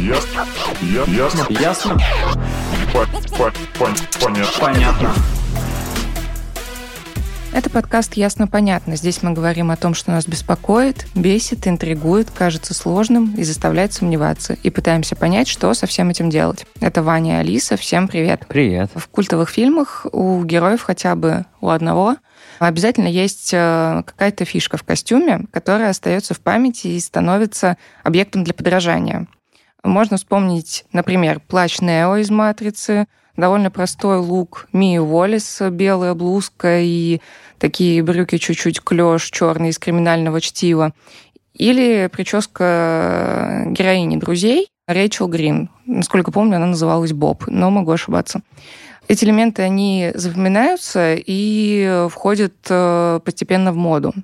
Ясно. Ясно. Ясно? Понятно. Понятно. Это подкаст «Ясно-понятно». Здесь мы говорим о том, что нас беспокоит, бесит, интригует, кажется сложным и заставляет сомневаться. И пытаемся понять, что со всем этим делать. Это Ваня и Алиса. Всем привет. Привет. В культовых фильмах у героев хотя бы у одного обязательно есть э, какая-то фишка в костюме, которая остается в памяти и становится объектом для подражания. Можно вспомнить, например, плащ Нео из «Матрицы», довольно простой лук Мии Уоллес, белая блузка и такие брюки чуть-чуть клеш черный из криминального чтива. Или прическа героини «Друзей» Рэйчел Грин. Насколько помню, она называлась Боб, но могу ошибаться. Эти элементы, они запоминаются и входят э, постепенно в моду.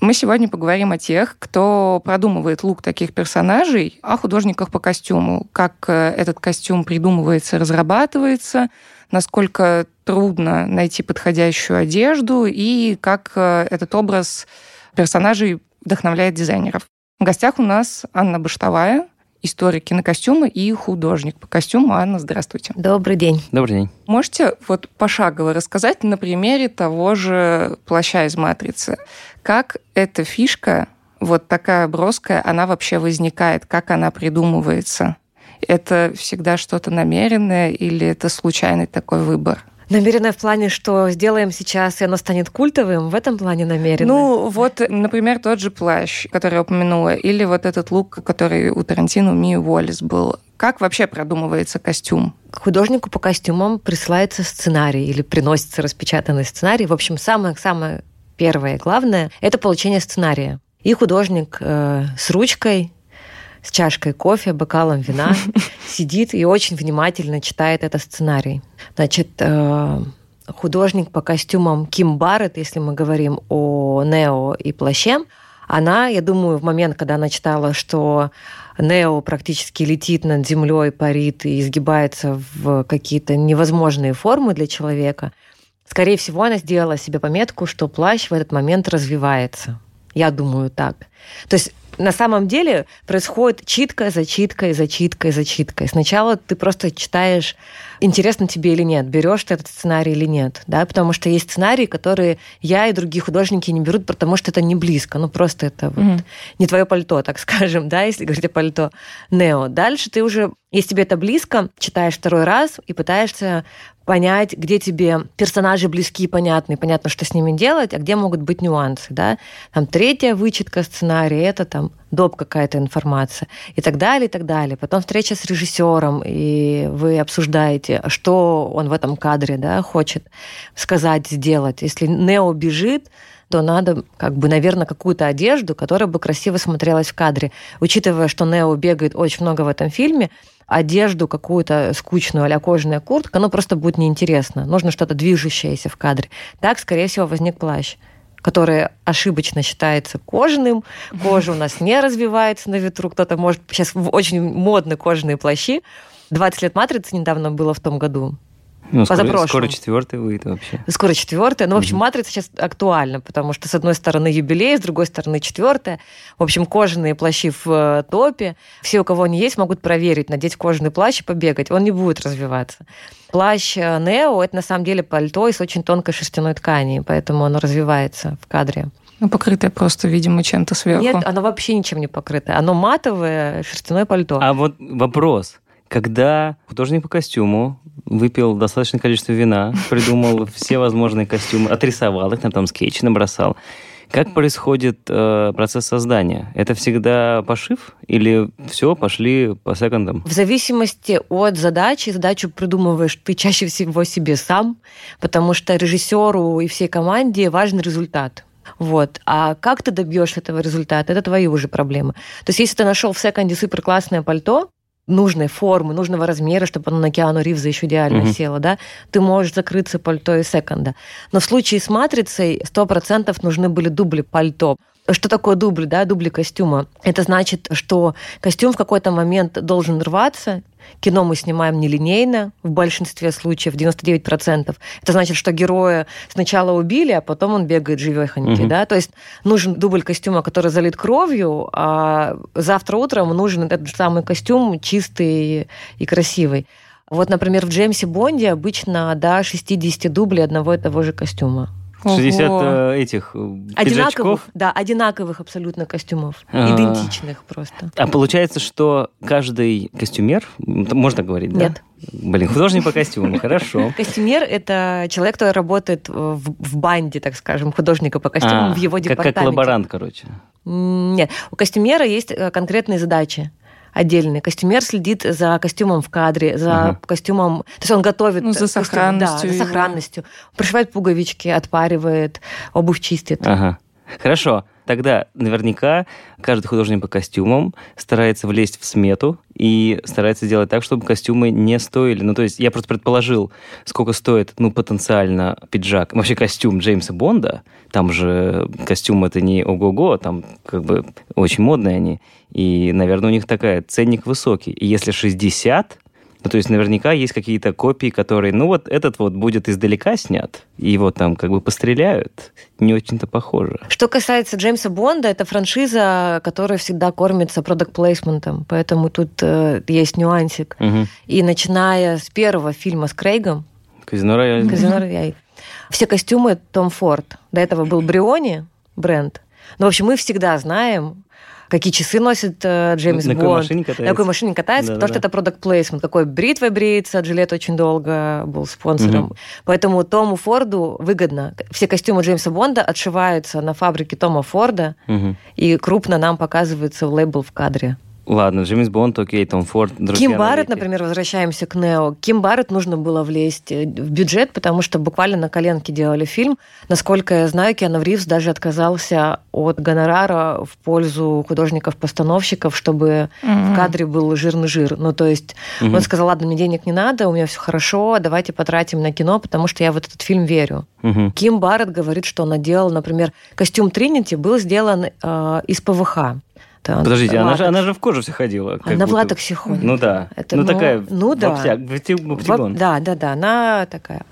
Мы сегодня поговорим о тех, кто продумывает лук таких персонажей, о художниках по костюму, как э, этот костюм придумывается, разрабатывается, насколько трудно найти подходящую одежду и как э, этот образ персонажей вдохновляет дизайнеров. В гостях у нас Анна Баштовая, историк кинокостюма и художник по костюму. Анна, здравствуйте. Добрый день. Добрый день. Можете вот пошагово рассказать на примере того же плаща из «Матрицы», как эта фишка, вот такая броская, она вообще возникает, как она придумывается? Это всегда что-то намеренное или это случайный такой выбор? Намеренное в плане, что сделаем сейчас, и оно станет культовым, в этом плане намеренно? Ну, вот, например, тот же плащ, который я упомянула, или вот этот лук, который у Тарантино у Мии Уоллес был. Как вообще продумывается костюм? Художнику по костюмам присылается сценарий или приносится распечатанный сценарий. В общем, самое-самое первое и главное – это получение сценария. И художник э, с ручкой с чашкой кофе, бокалом вина, сидит и очень внимательно читает этот сценарий. Значит, э, художник по костюмам Ким Барретт, если мы говорим о Нео и плаще, она, я думаю, в момент, когда она читала, что Нео практически летит над землей, парит и изгибается в какие-то невозможные формы для человека, скорее всего, она сделала себе пометку, что плащ в этот момент развивается. Я думаю так. То есть на самом деле происходит читка за читкой, за читкой, за читкой. Сначала ты просто читаешь, интересно тебе или нет, берешь ты этот сценарий или нет, да, потому что есть сценарии, которые я и другие художники не берут, потому что это не близко, ну просто это вот mm-hmm. не твое пальто, так скажем, да, если говорить о пальто Нео. Дальше ты уже, если тебе это близко, читаешь второй раз и пытаешься понять, где тебе персонажи близкие, понятны, понятно, что с ними делать, а где могут быть нюансы, да. Там третья вычетка сценария, это там доп какая-то информация и так далее, и так далее. Потом встреча с режиссером, и вы обсуждаете, что он в этом кадре да, хочет сказать, сделать. Если Нео бежит, то надо, как бы, наверное, какую-то одежду, которая бы красиво смотрелась в кадре. Учитывая, что Нео бегает очень много в этом фильме, одежду какую-то скучную, а кожаная куртка, ну просто будет неинтересно. Нужно что-то движущееся в кадре. Так, скорее всего, возник плащ который ошибочно считается кожаным. Кожа у нас не развивается на ветру. Кто-то может... Сейчас очень модны кожаные плащи. 20 лет «Матрицы» недавно было в том году. Ну, скоро, скоро четвертый выйдет вообще. Скоро четвертый. Ну, в общем, матрица сейчас актуальна, потому что, с одной стороны, юбилей, с другой стороны, четвертая. В общем, кожаные плащи в э, топе. Все, у кого они есть, могут проверить, надеть кожаный плащ и побегать. Он не будет развиваться. Плащ э, Нео – это на самом деле пальто из очень тонкой шерстяной ткани, поэтому оно развивается в кадре. Ну, покрытое просто, видимо, чем-то сверху. Нет, оно вообще ничем не покрытое. Оно матовое, шерстяное пальто. А вот вопрос. Когда художник по костюму выпил достаточное количество вина, придумал все возможные костюмы, отрисовал их, там скетч набросал. Как происходит э, процесс создания? Это всегда пошив или все, пошли по секундам? В зависимости от задачи, задачу придумываешь ты чаще всего себе сам, потому что режиссеру и всей команде важен результат. Вот. А как ты добьешь этого результата, это твои уже проблемы. То есть, если ты нашел в секонде супер классное пальто, нужной формы, нужного размера, чтобы оно на Киану Ривза еще идеально mm-hmm. село, да, ты можешь закрыться пальто и секонда. Но в случае с матрицей 100% нужны были дубли пальто. Что такое дубль, да, дубли костюма? Это значит, что костюм в какой-то момент должен рваться, Кино мы снимаем нелинейно в большинстве случаев, 99%. Это значит, что героя сначала убили, а потом он бегает живехонький, угу. да? То есть нужен дубль костюма, который залит кровью, а завтра утром нужен этот самый костюм чистый и красивый. Вот, например, в Джеймсе Бонде обычно до 60 дублей одного и того же костюма. 60 Ого. Э, этих э, одинаковых? Да, одинаковых абсолютно костюмов. А-а-а. Идентичных просто. А получается, что каждый костюмер, можно говорить, да? Нет. Блин, художник по костюму, хорошо. Костюмер – это человек, который работает в, банде, так скажем, художника по костюмам а, в его департаменте. Как лаборант, короче. Нет, у костюмера есть э, конкретные задачи отдельный. Костюмер следит за костюмом в кадре, за угу. костюмом... То есть он готовит... Ну, за сохранностью. Да, за сохранностью. Пришивает пуговички, отпаривает, обувь чистит. Ага. Хорошо. Тогда наверняка каждый художник по костюмам старается влезть в смету и старается сделать так, чтобы костюмы не стоили. Ну, то есть я просто предположил, сколько стоит, ну, потенциально пиджак. Вообще костюм Джеймса Бонда, там же костюм это не ого-го, там как бы очень модные они. И, наверное, у них такая ценник высокий. И если 60, ну, то есть наверняка есть какие-то копии, которые, ну, вот этот вот будет издалека снят, и его там как бы постреляют. Не очень-то похоже. Что касается Джеймса Бонда, это франшиза, которая всегда кормится продукт-плейсментом, поэтому тут э, есть нюансик. Угу. И начиная с первого фильма с Крейгом, Казино Рояль. Казино Рояль. Все костюмы Том Форд. До этого был Бриони бренд. Но, в общем, мы всегда знаем, какие часы носит э, Джеймс на Бонд. Какой машине катается. На какой машине катается, да, потому да, что да. это продукт плейсмент. Какой бритвой бреется, Джилет очень долго был спонсором. Угу. Поэтому Тому Форду выгодно. Все костюмы Джеймса Бонда отшиваются на фабрике Тома Форда, угу. и крупно нам показывается лейбл в кадре. Ладно, Джеймс Бонд, окей, Том Форд, друзья Ким Барретт, например, возвращаемся к Нео. Ким Барретт нужно было влезть э, в бюджет, потому что буквально на коленке делали фильм. Насколько я знаю, Киану Ривз даже отказался от гонорара в пользу художников-постановщиков, чтобы mm-hmm. в кадре был жирный жир. Ну, то есть mm-hmm. он сказал, ладно, мне денег не надо, у меня все хорошо, давайте потратим на кино, потому что я в этот фильм верю. Mm-hmm. Ким Барретт говорит, что она делала, например, костюм Тринити был сделан э, из ПВХ. Это Подождите, она же, она же в коже вся ходила. Она в латексе ходит. Ну да. Это, ну, ну такая ну, да. В, да, да, да. Она такая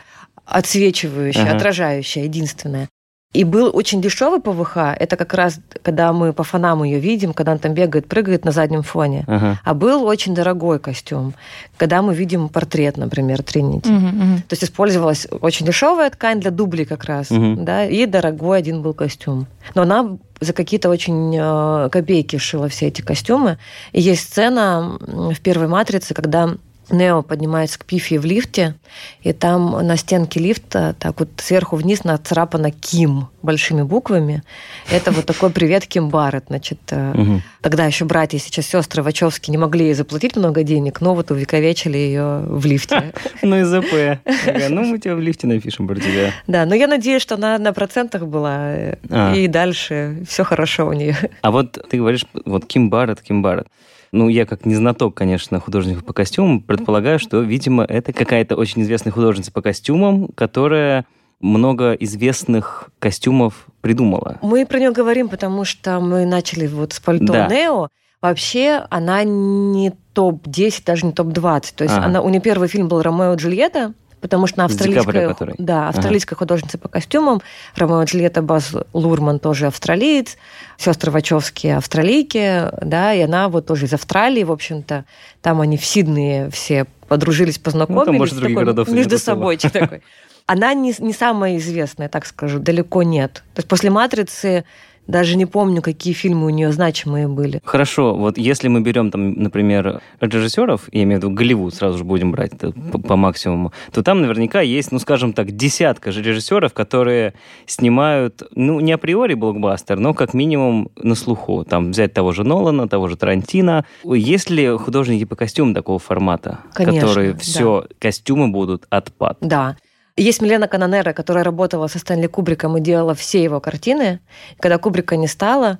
отсвечивающая, ага. отражающая, единственная. И был очень дешевый ПВХ. Это как раз, когда мы по фонам ее видим, когда он там бегает, прыгает на заднем фоне. Ага. А был очень дорогой костюм, когда мы видим портрет, например, Тринити. Угу, угу. То есть использовалась очень дешевая ткань для дублей как раз, угу. да, и дорогой один был костюм. Но она за какие-то очень э, копейки шила все эти костюмы. И есть сцена в первой матрице, когда Нео поднимается к Пифи в лифте, и там на стенке лифта так вот сверху вниз нацарапано Ким большими буквами. Это вот такой привет Ким Барретт. Значит, угу. тогда еще братья, сейчас сестры Вачовски не могли ей заплатить много денег, но вот увековечили ее в лифте. Ну и ЗП. Ну мы тебя в лифте напишем про тебя. Да, но я надеюсь, что она на процентах была, а. и дальше все хорошо у нее. А вот ты говоришь, вот Ким Барретт, Ким Барретт. Ну, я как не знаток, конечно, художников по костюмам, предполагаю, что, видимо, это какая-то очень известная художница по костюмам, которая много известных костюмов придумала. Мы про нее говорим, потому что мы начали вот с пальто да. Нео. Вообще она не топ-10, даже не топ-20. То есть ага. она, у нее первый фильм был «Ромео и Джульетта», потому что на австралийская, да, австралийская ага. художница по костюмам, Ромео Джульетта Баз Лурман тоже австралиец, сестры Вачовски австралийки, да, и она вот тоже из Австралии, в общем-то, там они в Сиднее все подружились, познакомились. Ну, там, может, других городов Между собой такой. Она не, не самая известная, так скажу, далеко нет. То есть после «Матрицы» Даже не помню, какие фильмы у нее значимые были. Хорошо, вот если мы берем там, например, режиссеров, я имею в виду Голливуд, сразу же будем брать по, по максимуму, то там наверняка есть, ну, скажем так, десятка же режиссеров, которые снимают, ну, не априори блокбастер, но как минимум на слуху. Там взять того же Нолана, того же Тарантино. Есть ли художники по костюмам такого формата, Конечно, которые все да. костюмы будут отпад? Да. Есть Милена Канонера, которая работала со Стэнли Кубриком и делала все его картины. Когда Кубрика не стало,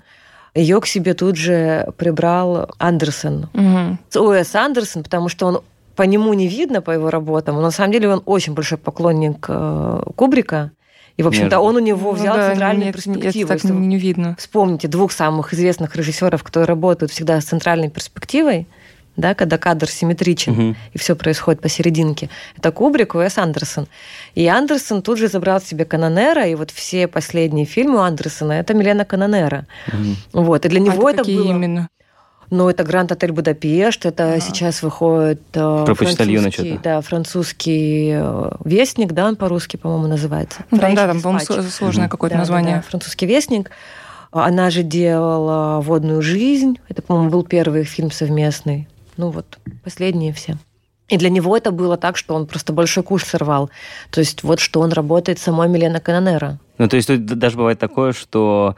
ее к себе тут же прибрал Андерсон. Угу. Уэс Андерсон, потому что он по нему не видно, по его работам, но на самом деле он очень большой поклонник э, Кубрика. И, в общем-то, он у него ну взял ну, да, центральную нет, перспективу. Это так не видно. Вспомните двух самых известных режиссеров, которые работают всегда с центральной перспективой. Да, когда кадр симметричен, Мгм. и все происходит посерединке. Это Кубрик, Уэс Андерсон. И Андерсон тут же забрал себе Канонера, и вот все последние фильмы у Андерсона это Милена Канонера. Мгм. Вот, и для А него это какие было... именно? Ну, это Гранд Отель Будапешт, это Ага. сейчас выходит э, Про французский, что-то. да, французский э, вестник, да, он по-русски, по-моему, называется. Ну, Там, French да, там, по-моему, сложное Мгм. какое-то Да, да, название. да, французский вестник. Она же делала «Водную жизнь». Это, по-моему, был первый фильм совместный. Ну вот, последние все. И для него это было так, что он просто большой куш сорвал. То есть вот что он работает с самой Милена Канонера. Ну, то есть тут даже бывает такое, что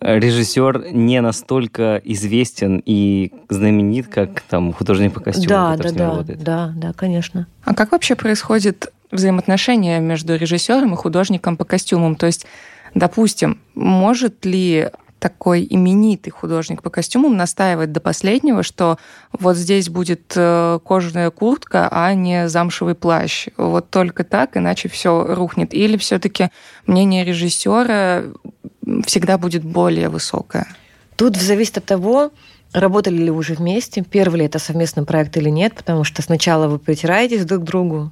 режиссер не настолько известен и знаменит, как там художник по костюму, да, который да, с ним да, работает. да, да, конечно. А как вообще происходит взаимоотношение между режиссером и художником по костюмам? То есть, допустим, может ли такой именитый художник по костюмам настаивать до последнего, что вот здесь будет э, кожаная куртка, а не замшевый плащ. Вот только так, иначе все рухнет. Или все-таки мнение режиссера всегда будет более высокое? Тут зависит от того, работали ли уже вместе, первый ли это совместный проект или нет, потому что сначала вы притираетесь друг к другу,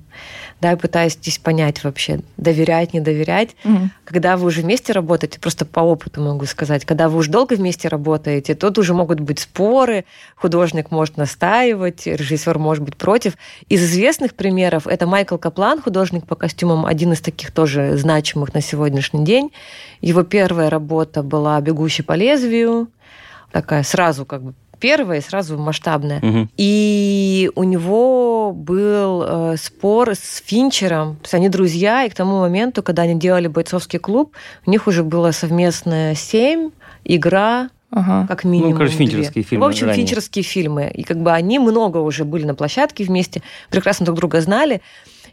да, и пытаетесь понять вообще, доверять, не доверять. Когда вы уже вместе работаете, просто по опыту могу сказать, когда вы уже долго вместе работаете, тут уже могут быть споры, художник может настаивать, режиссер может быть против. Из известных примеров это Майкл Каплан, художник по костюмам, один из таких тоже значимых на сегодняшний день. Его первая работа была «Бегущий по лезвию», такая сразу как бы первая и сразу масштабная. Мгм. И у него был э, спор с Финчером. То есть они друзья, и к тому моменту, когда они делали бойцовский клуб, у них уже было совместное семь, игра, Ага. как минимум. Ну, короче, две. финчерские фильмы В общем, ранее. финчерские фильмы. И как бы они много уже были на площадке вместе, прекрасно друг друга знали.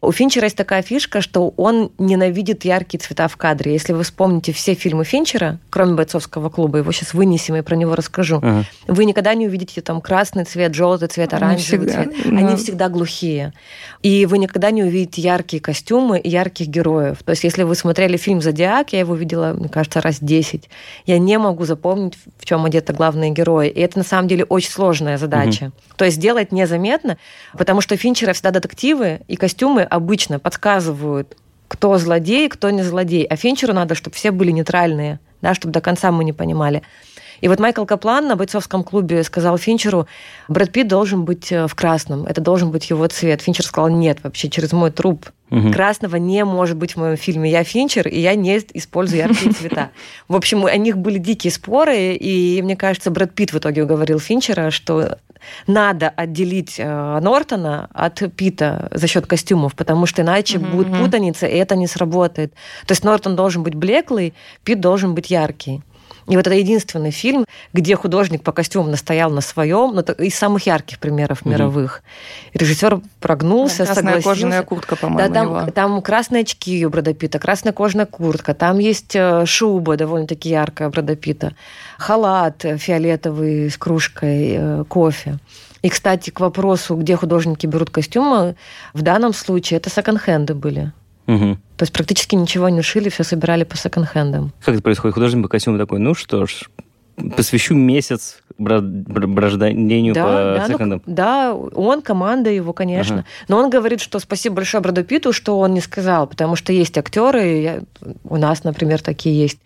У Финчера есть такая фишка, что он ненавидит яркие цвета в кадре. Если вы вспомните все фильмы Финчера, кроме бойцовского клуба, его сейчас вынесем и про него расскажу, Ага. вы никогда не увидите там красный цвет, желтый цвет, Они оранжевый всегда, цвет. да. Они всегда глухие. И вы никогда не увидите яркие костюмы и ярких героев. То есть, если вы смотрели фильм «Зодиак», я его видела, мне кажется, раз 10, я не могу запомнить, в чем одеты главные герои. И это, на самом деле, очень сложная задача. То есть, сделать незаметно, потому что Финчера всегда детективы, и костюмы обычно подсказывают, кто злодей, кто не злодей. А Финчеру надо, чтобы все были нейтральные, да, чтобы до конца мы не понимали. И вот Майкл Каплан на бойцовском клубе сказал Финчеру, Брэд Питт должен быть э, в красном, это должен быть его цвет. Финчер сказал, нет, вообще через мой труп. Мгм. Красного не может быть в моем фильме. Я Финчер, и я не использую яркие цвета. В общем, у них были дикие споры, и мне кажется, Брэд Питт в итоге уговорил Финчера, что надо отделить э, Нортона от Питта за счет костюмов, потому что иначе Мгм, будет путаница, и это не сработает. То есть Нортон должен быть блеклый, Питт должен быть яркий. И вот это единственный фильм, где художник по костюмам настоял на своем, ну, это из самых ярких примеров мировых. И режиссер прогнулся, Красная согласился. кожаная куртка, Да, по-моему, у там, него. там красные очки у Брэда Питта, красная кожаная куртка, там есть э, шуба довольно-таки яркая у Брэда Питта, халат фиолетовый с кружкой э, кофе. И, кстати, к вопросу, где художники берут костюмы, в данном случае это секонд-хенды были. Мгм. То есть практически ничего не шили, все собирали по секонд-хендам. Как это происходит? Художник по костюму такой, ну что ж, посвящу месяц брожданию по да, ну, секондам. да, он, команда его, конечно. Ага. Но он говорит, что спасибо большое Брэду Питту, что он не сказал, потому что есть актеры, я- у нас, например, такие есть,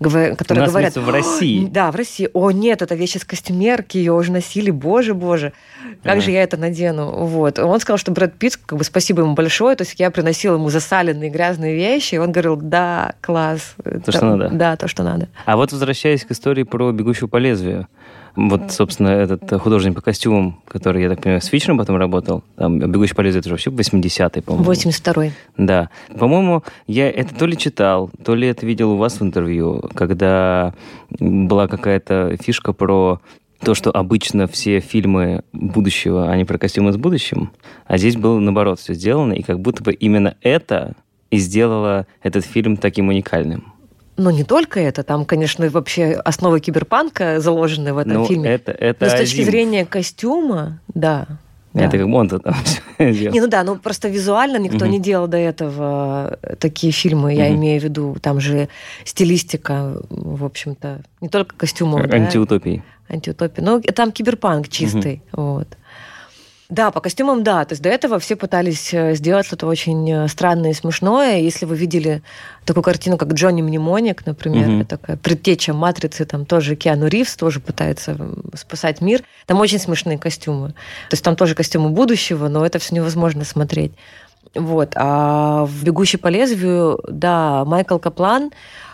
говор- У которые нас говорят... в России. Да, в России. О, нет, это вещь из костюмерки, ее уже носили, боже, боже. Как Ага. же я это надену? Вот. Он сказал, что Брэд Питт, как бы спасибо ему большое, то есть я приносила ему засаленные грязные вещи, и он говорил, да, класс. То, что надо. Да, то, что надо. А вот возвращаясь к истории про «Бегущего по лезвию», вот, собственно, этот э, художник по костюмам, который, я так понимаю, с Фичером потом работал, там, «Бегущий по лезвию» это же вообще 80-й, по-моему. 82-й. Да. По-моему, я это то ли читал, то ли это видел у вас в интервью, когда была какая-то фишка про то, что обычно все фильмы будущего, они про костюмы с будущим, а здесь было наоборот все сделано, и как будто бы именно это и сделало этот фильм таким уникальным. Но не только это, там, конечно, вообще основы киберпанка заложены в этом ну, фильме. это, это Но с точки Азимов. зрения костюма, да. да. Это как бы он-то там всё делал. Не, ну да, ну просто визуально никто Мгм. не делал до этого э, такие фильмы, я Мгм. имею в виду, там же стилистика, в общем-то, не только костюмов, да, Антиутопии. Ну, там киберпанк чистый. Вот. Да, по костюмам, да. То есть до этого все пытались э, сделать что-то очень э, странное и смешное. Если вы видели такую картину, как Джонни Мнемоник, например, mm-hmm. такая предтеча матрицы, там тоже Киану Ривз тоже пытается спасать мир. Там очень смешные костюмы. То есть там тоже костюмы будущего, но это все невозможно смотреть. Вот. А в «Бегущий по лезвию», да, Майкл Каплан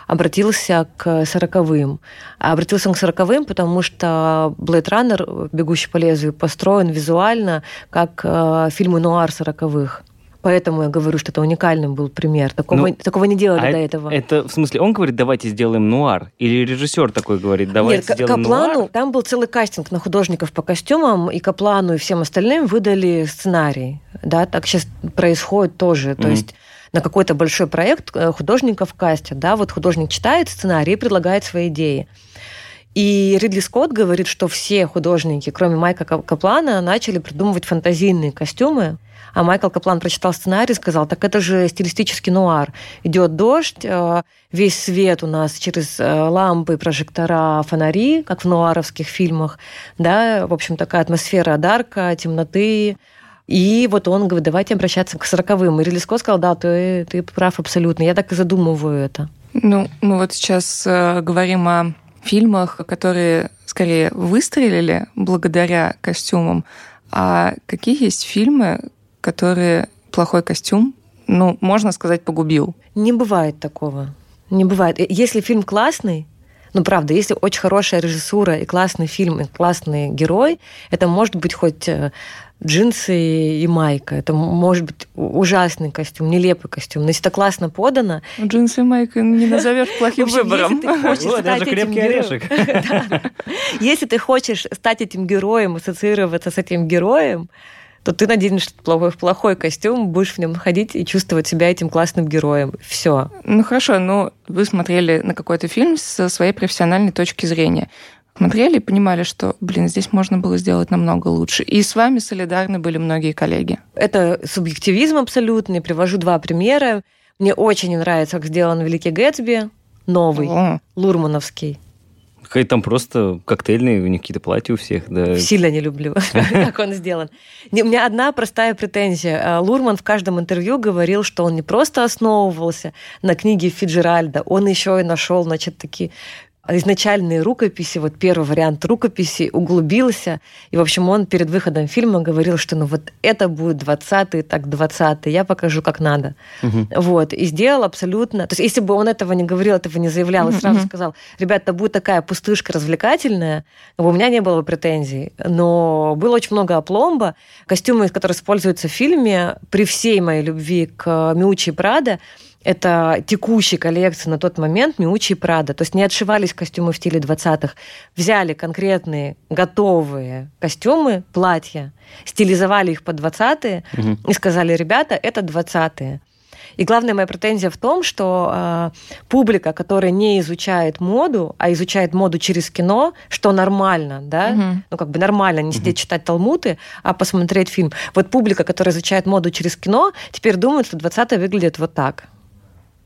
обратился к сороковым. Обратился он к сороковым, потому что Blade Runner, «Бегущий по лезвию», построен визуально как э, фильмы нуар сороковых. Поэтому я говорю, что это уникальным был пример. Такого, ну, такого не делали а до этого. Это в смысле, он говорит, давайте сделаем нуар? Или режиссер такой говорит, давайте Нет, сделаем Каплану, нуар? Там был целый кастинг на художников по костюмам, и Каплану, и всем остальным выдали сценарий. Да, так сейчас происходит тоже. Mm-hmm. То есть на какой-то большой проект э, художников кастят. Да, вот художник читает сценарий и предлагает свои идеи. И Ридли Скотт говорит, что все художники, кроме Майка Каплана, начали придумывать фантазийные костюмы, а Майкл Каплан прочитал сценарий и сказал, так это же стилистический нуар. Идет дождь, э, весь свет у нас через э, лампы, прожектора, фонари, как в нуаровских фильмах. Да? В общем, такая атмосфера дарка, темноты. И вот он говорит, давайте обращаться к сороковым. И Ридли Скотт сказал, да, ты, ты прав абсолютно. Я так и задумываю это. Ну, мы вот сейчас э, говорим о фильмах, которые скорее выстрелили благодаря костюмам. А какие есть фильмы, которые плохой костюм, ну, можно сказать, погубил. Не бывает такого. Не бывает. Если фильм классный, ну, правда, если очень хорошая режиссура и классный фильм, и классный герой, это может быть хоть э, джинсы и майка. Это может быть ужасный костюм, нелепый костюм. Но если это классно подано... Ну, джинсы и майка не назовешь плохим выбором. Даже крепкий орешек. Если ты хочешь стать этим героем, ассоциироваться с этим героем, то ты наденешь плохой, плохой костюм, будешь в нем ходить и чувствовать себя этим классным героем. Все. Ну хорошо, но вы смотрели на какой-то фильм со своей профессиональной точки зрения. Смотрели и понимали, что, блин, здесь можно было сделать намного лучше. И с вами солидарны были многие коллеги. Это субъективизм абсолютный. Привожу два примера. Мне очень нравится, как сделан «Великий Гэтсби», новый, О. лурмановский. Какая там просто коктейльные, у них какие-то платья у всех. Да. Сильно не люблю, как он сделан. У меня одна простая претензия. А, Лурман в каждом интервью говорил, что он не просто основывался на книге Фиджеральда, он еще и нашел, значит, такие изначальные рукописи, вот первый вариант рукописи углубился. И, в общем, он перед выходом фильма говорил, что ну вот это будет 20-й, так 20-й, я покажу, как надо. Угу. Вот. И сделал абсолютно... То есть, если бы он этого не говорил, этого не заявлял, и сразу угу. сказал, ребята, будет такая пустышка развлекательная, у меня не было бы претензий. Но было очень много опломба. Костюмы, которые используются в фильме, при всей моей любви к Миучи Прада, это текущей коллекции на тот момент Миучи и Прада. То есть не отшивались костюмы в стиле 20-х. Взяли конкретные готовые костюмы, платья, стилизовали их под 20-е угу. и сказали, ребята, это 20-е. И главная моя претензия в том, что э, публика, которая не изучает моду, а изучает моду через кино, что нормально, да, угу. ну как бы нормально не сидеть угу. читать талмуты, а посмотреть фильм. Вот публика, которая изучает моду через кино, теперь думает, что 20-е выглядит вот так.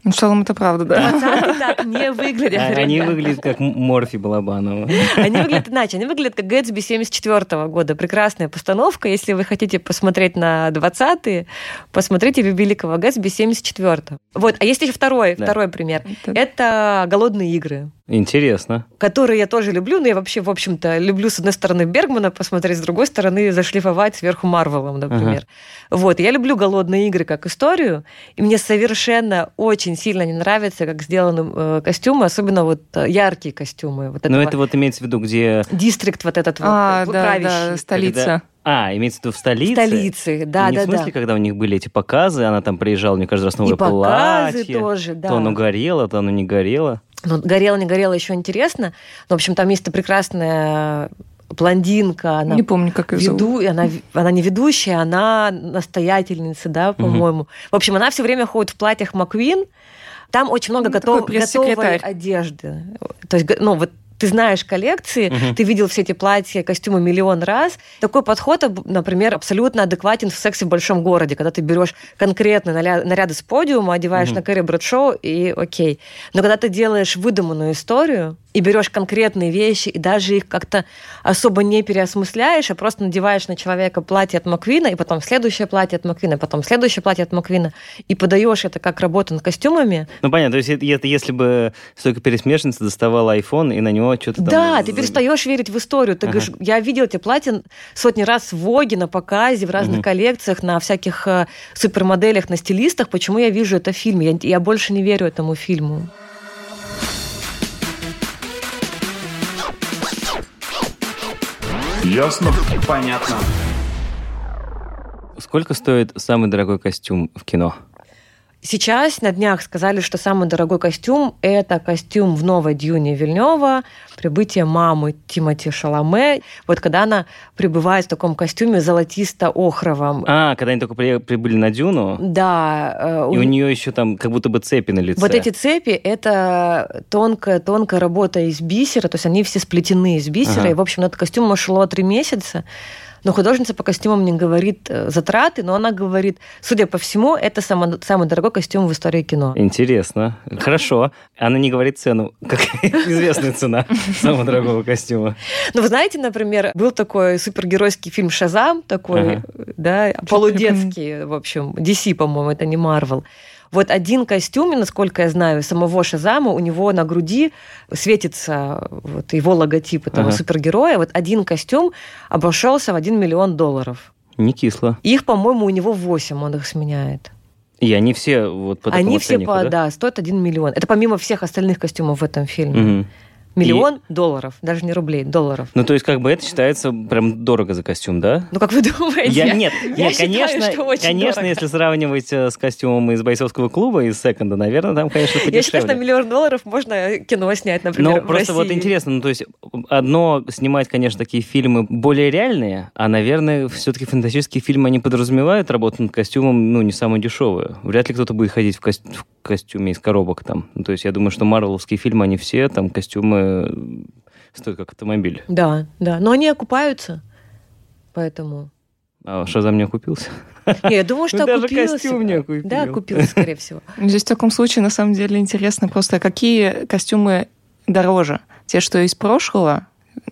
Ну, в целом это правда, да. Двадцатые так не выглядят. А, они выглядят как Морфи Балабанова. Они выглядят иначе. Они выглядят как Гэтсби 74 года. Прекрасная постановка. Если вы хотите посмотреть на 20-е, посмотрите Великого Гэтсби 74 Вот. А есть еще второй, да. второй пример. Это... это «Голодные игры». Интересно. Которые я тоже люблю, но я вообще, в общем-то, люблю с одной стороны Бергмана посмотреть, с другой стороны зашлифовать сверху Марвелом, например. Ага. Вот, я люблю «Голодные игры» как историю, и мне совершенно очень сильно не нравится, как сделаны э, костюмы, особенно вот э, яркие костюмы. Вот но это вот имеется в виду, где... Дистрикт вот этот а, вот, да, да, столица. Когда... А, имеется в виду в столице? В столице, да, не да, в смысле, да. когда у них были эти показы, она там приезжала, мне каждый раз новое и показы платье. тоже, да. То оно горело, то оно не горело. Ну, горело, не горело, еще интересно. Но, в общем, там есть прекрасная блондинка, она не помню, как ее веду, зовут. она, она не ведущая, она настоятельница, да, по-моему. Угу. В общем, она все время ходит в платьях Маквин. Там очень много ну, готов, готовой одежды. То есть, ну, вот ты знаешь коллекции, Мгм. ты видел все эти платья, костюмы миллион раз. Такой подход, например, абсолютно адекватен в сексе в большом городе, когда ты берешь конкретно наля- наряды с подиума, одеваешь Мгм. на Кэрри Брэдшоу и окей. Но когда ты делаешь выдуманную историю и берешь конкретные вещи, и даже их как-то особо не переосмысляешь, а просто надеваешь на человека платье от Маквина, и потом следующее платье от Маквина, потом следующее платье от Маквина, и подаешь это как работу над костюмами, Ну, понятно, то есть это, это если бы столько пересмешница доставала iPhone и на него что-то там... Да, ты з- перестаешь верить в историю. Ты Ага. говоришь, я видел эти платья сотни раз в Воге, на показе, в разных Мгм. коллекциях, на всяких э, супермоделях, на стилистах. Почему я вижу это в фильме? Я, я больше не верю этому фильму. Ясно? Понятно. Сколько стоит самый дорогой костюм в кино? Сейчас на днях сказали, что самый дорогой костюм – это костюм в новой Дюне Вильнева, прибытие мамы Тимати Шаломе. Вот когда она прибывает в таком костюме золотисто-охровом. А, когда они только при- прибыли на Дюну, Да, э, и у нее еще там как будто бы цепи на лице. Вот эти цепи – это тонкая, тонкая работа из бисера, то есть они все сплетены из бисера. Ага. И, в общем, этот костюм шло три месяца. Но художница по костюмам не говорит э, затраты, но она говорит, судя по всему, это само- самый дорогой костюм в истории кино. Интересно. Хорошо. Она не говорит цену, как известная цена самого дорогого костюма. Ну, вы знаете, например, был такой супергеройский фильм «Шазам», такой, Ага. да, полудетский, в общем, DC, по-моему, это не Марвел. Вот один костюм, насколько я знаю, самого Шазама, у него на груди светится вот его логотип этого Ага. супергероя. Вот один костюм обошелся в 1 миллион долларов. Не кисло. Их, по-моему, у него 8, он их сменяет. И они все вот по Они все, по, да? да, стоят 1 миллион. Это помимо всех остальных костюмов в этом фильме. Мгм. Миллион долларов, даже не рублей, долларов. Ну, то есть, как бы это считается прям дорого за костюм, да? Ну, как вы думаете? Я, нет, я нет, считаю, конечно, что очень конечно, дорого. если сравнивать э, с костюмом из бойцовского клуба, из секонда, наверное, там, конечно, Я считаю, что на подешевле. миллион долларов можно кино снять, например, в просто вот России. интересно, ну то есть одно снимать, конечно, такие фильмы более реальные, а, наверное, все-таки фантастические фильмы, они подразумевают работу над костюмом, ну, не самую дешевую. Вряд ли кто-то будет ходить в, в костюме из коробок там. Ну, то есть я думаю, что марвеловские фильмы, они все, там, костюмы э, стоят как автомобиль. Да, да. Но они окупаются. Поэтому. А Шазам не окупился? Не, я думаю, что Ну, даже окупился. костюм не окупил. Да, окупился, скорее всего. Здесь в таком случае, на самом деле, интересно просто, какие костюмы дороже? Те, что из прошлого,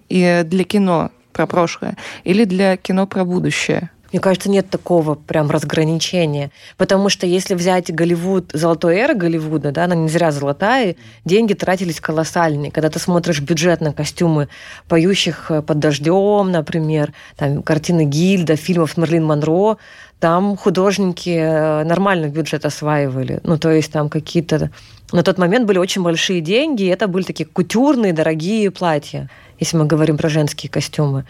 и для кино про прошлое, или для кино про будущее? Мне кажется, нет такого прям разграничения. Потому что если взять Голливуд, золотой эра Голливуда, да, она не зря золотая, деньги тратились колоссальные. Когда ты смотришь бюджет на костюмы поющих э, под дождем, например, там картины Гильда, фильмов Мерлин Монро, там художники э, нормально бюджет осваивали. Ну, то есть там какие-то... На тот момент были очень большие деньги, и это были такие кутюрные, дорогие платья, если мы говорим про женские костюмы.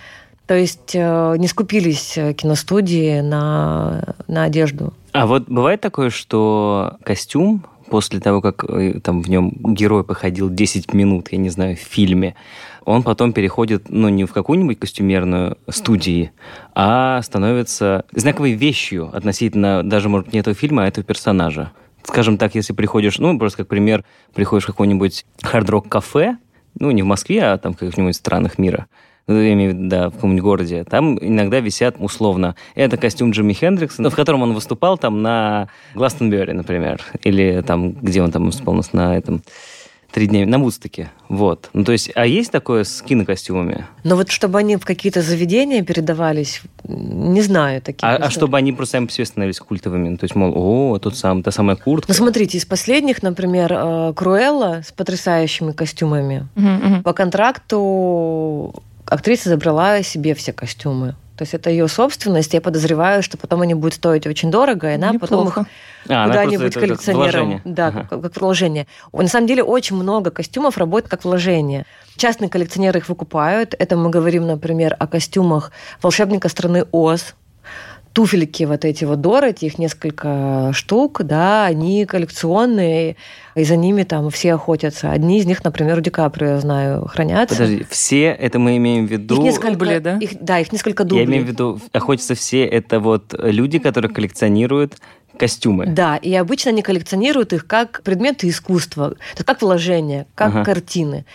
То есть э, не скупились э, киностудии на, на одежду. А вот бывает такое, что костюм после того, как э, там в нем герой походил 10 минут, я не знаю, в фильме, он потом переходит, ну, не в какую-нибудь костюмерную студии, а становится знаковой вещью относительно даже, может, не этого фильма, а этого персонажа. Скажем так, если приходишь, ну, просто как пример, приходишь в какое-нибудь хард-рок-кафе, ну, не в Москве, а там в каких-нибудь странах мира, я имею в виду, да, в каком-нибудь городе, там иногда висят условно. Это костюм Джимми Хендрикса, ну, в котором он выступал там на Гластенберри, например, или там, где он там выступал у нас на этом три дня, на Вудстоке. Вот. Ну, то есть, а есть такое с кинокостюмами? Но вот чтобы они в какие-то заведения передавались, не знаю таких. А, а чтобы они просто сами по себе становились культовыми? Ну, То есть, мол, о, тот сам, та самая куртка. Ну, смотрите, из последних, например, э, Круэлла с потрясающими костюмами. По контракту актриса забрала себе все костюмы. То есть это ее собственность. Я подозреваю, что потом они будут стоить очень дорого, и она потом их Неплохо. А, куда-нибудь коллекционером. Да, Ага. как, как вложение. На самом деле очень много костюмов работает как вложение. Частные коллекционеры их выкупают. Это мы говорим, например, о костюмах волшебника страны Оз. Туфельки вот эти вот Дороти, их несколько штук, да, они коллекционные, и за ними там все охотятся. Одни из них, например, у Ди Каприо, я знаю, хранятся. Подожди, все это мы имеем в виду... Их несколько, Дубли, да? Их, да, их несколько дублей. Я имею в виду, охотятся все, это вот люди, которые коллекционируют костюмы. Да, и обычно они коллекционируют их как предметы искусства, то есть как вложения, как Ага. картины.